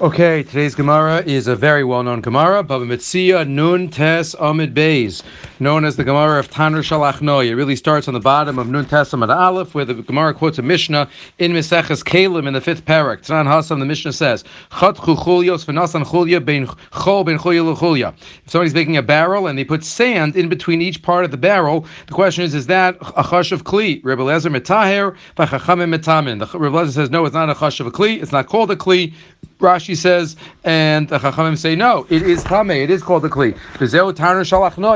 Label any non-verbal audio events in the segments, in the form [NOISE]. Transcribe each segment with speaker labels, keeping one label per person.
Speaker 1: Okay, today's Gemara is a very well-known Gemara, Baba Metzia Nun Tes Amid Beis, known as the Gemara of Tanur Shel Achnai. It really starts on the bottom of Nun Tes Amid Aleph, where the Gemara quotes a Mishnah in Meseches Keilim in the fifth parak. Tanan Hassam, the Mishnah says, Chat Chuchulios V'nasan Chulya Ben Chol Ben Chulya L'Chulya. If somebody's making a barrel and they put sand in between each part of the barrel, the question is, is that a chash of kli? Rebbe Lezer Metaher V'chachamim Metamin. The Rebbe Lezer says, no, it's not a chash of a kli. It's not called a kli. Rashi says, and the Chachamim say, no, it is Tameh, it is called a Kli.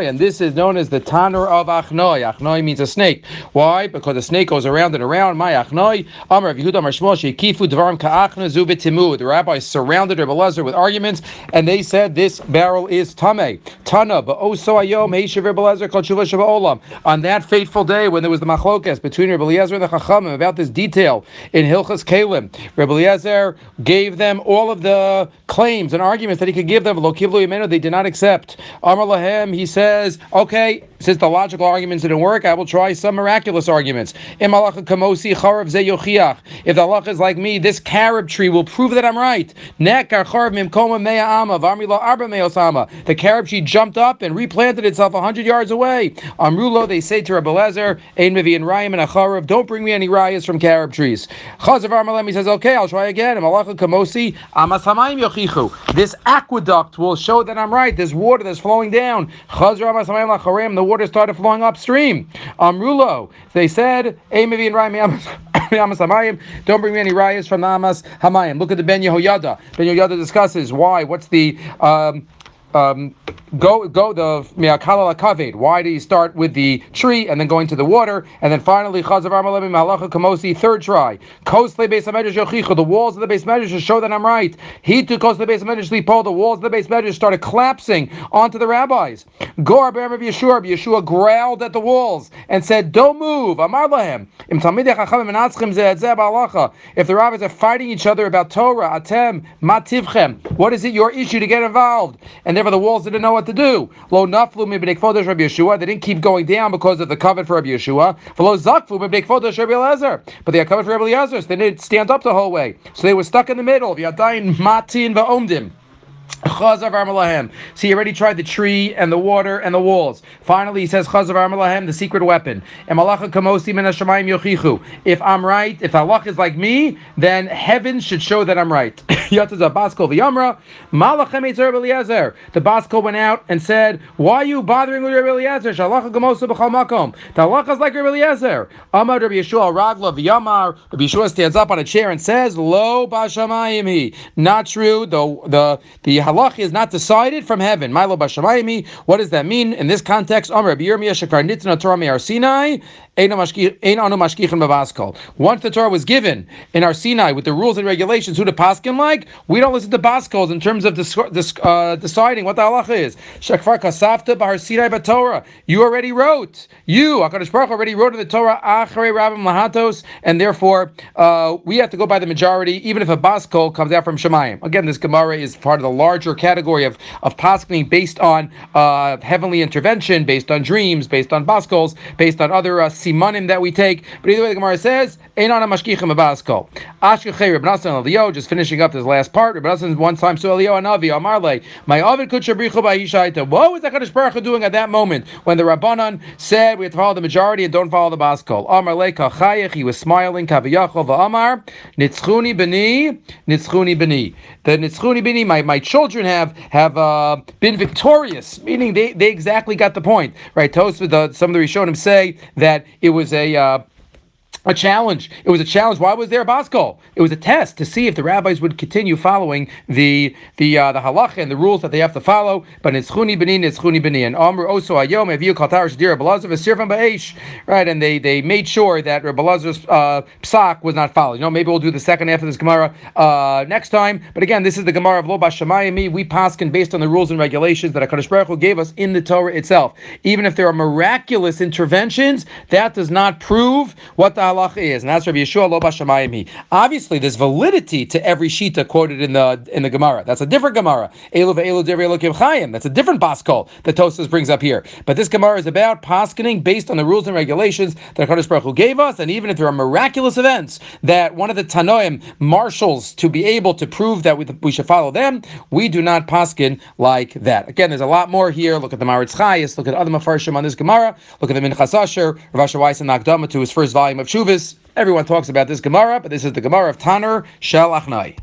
Speaker 1: And this is known as the Tanur of Achnoi. Achnoi means a snake. Why? Because the snake goes around and around. My Achnoi, Amar of Yehuda Amar Shmuel, Shekifu Dvarim Ka'achna Zubitimu. The rabbis surrounded Rebbe Lezer with arguments, and they said this barrel is Tameh. Tana, Ba'oso Ayom, Heishav Rebbe Lezer, Kol Olam. On that fateful day when there was the machlokas between Rebbe Lezer and the Chachamim about this detail in Hilchas Keilim, Rebbe Lezer gave them all of the claims and arguments that he could give them. Lo kiblu yemenu, They did not accept. Amar Lahem, he says, okay, since the logical arguments didn't work, I will try some miraculous arguments. If the halacha is like me, this carob tree will prove that I'm right. The carob tree jumped up and replanted itself hundred yards away. Amrulo, they say to Rabbi Lezer, Ein Mevi and and Acharav, don't bring me any rayas from carob trees. Chazav Armalem, he says, okay, I'll try again. This aqueduct will show that I'm right. There's water that's flowing down. The water started flowing upstream. Amrulo, they said, [COUGHS] Don't bring me any rayas from the Amas Hamayim. Look at the Ben Yehoyada. Ben Yehoyada discusses why. What's the um, um, go go the miakala kaved. Why do you start with the tree and then going to the water and then finally chazav armalemi mahalacha kamosi third try. Kosle beis hamedrash yochichu. The walls of the base medrash show that I'm right. He took kosle beis hamedrash lipo. The walls of the base medrash started collapsing onto the rabbis. Gor of Yeshua. Yeshua growled at the walls and said, "Don't move." Amar lahem. If the rabbis are fighting each other about Torah, atem mativchem. What is it your issue to get involved? And therefore the walls didn't know what to do. Lo naflu mibnei Rabbi Yeshua. They didn't keep going down because of the covet for Rabbi Yeshua. Lo zakfu mibnei Rabbi Eliezer. But they had covet for Rabbi Eliezer, so they didn't stand up the whole way. So they were stuck in the middle. Yadayin matin va'omdim. Chazav Armalahem. So he already tried the tree and the water and the walls. Finally, he says Chazav Armalahem, the secret weapon. If I'm right, if Allah is like me, then heaven should show that I'm right. [LAUGHS] The Baskol went out and said, Why are you bothering with Rabbi Eliezer? The Allah is like Rabbi Eliezer. Amar Rabbi Yeshua Ragla V'Yamar. Rabbi Yeshua stands up on a chair and says, Lo Not true. The the the halach is not decided from heaven. Milo Bashamayimi. What does that mean in this context? Amr Yirmiyah Shekar Nitna Torah Sinai. Once the Torah was given in our Sinai with the rules and regulations, who to paskin like, we don't listen to baskals in terms of dis- dis- uh, deciding what the halacha is. Shakfar kasafta bahar Sinai Torah. You already wrote. You, Hakadosh Baruch already wrote in the Torah achrei rabbim lahatos, and therefore uh, we have to go by the majority, even if a baskal comes out from Shemayim. Again, this Gemara is part of the larger category of of pasking based on uh, heavenly intervention, based on dreams, based on baskals, based on other. Uh, simanim that we take. But either way, the Gemara says, Einon mashkichim abasko. Ashkechei Reb Nasan Eliyo, just finishing up this last part. Reb Nasan one time saw Eliyo Anavi Amarle, my Ovid kutshabrichu ba'ishaita. What was that Kadosh Baruch doing at that moment when the Rabbanan said we have to follow the majority and don't follow the baskol? Amarle kachayich, he was smiling. Kaviyachol va'amar nitzchuni b'ni nitzchuni b'ni. The nitzchuni b'ni, my my children have have uh, been victorious, meaning they they exactly got the point, right? The, some of the Rishonim say that it was a uh, a challenge. It was a challenge. Why was there a baskol? It was a test to see if the rabbis would continue following the the uh, the halacha and the rules that they have to follow. But it's chuni benin, it's chuni benin. And Amr also ayom eviu kaltar shadir Belazar v'sirfam ba'esh. Right, and they they made sure that Belazar's uh, psak was not followed. You know, maybe we'll do the second half of this Gemara uh, next time. But again, this is the Gemara of Lo Bashamayim. We paskin based on the rules and regulations that Hakadosh Baruch Hu gave us in the Torah itself. Even if there are miraculous interventions, that does not prove what the halach is, and that's Rabbi Yeshua lo bashamayim Obviously, there's validity to every shita quoted in the in the Gemara. That's a different Gemara. Elu ve'elu divrei Elokim chayim. That's a different baskol that Tosas brings up here. But this Gemara is about paskening based on the rules and regulations that Hakadosh Baruch Hu gave us, and even if there are miraculous events that one of the Tanoim marshals to be able to prove that we, we should follow them, we do not paskin like that. Again, there's a lot more here. Look at the Maharitz Chayes, look at other mafarshim on this Gemara, look at the Minchas Asher, Rav Asher Weiss and Nakdama to his first volume of Everyone talks about this Gemara, but this is the Gemara of Tanner Shel Achnai.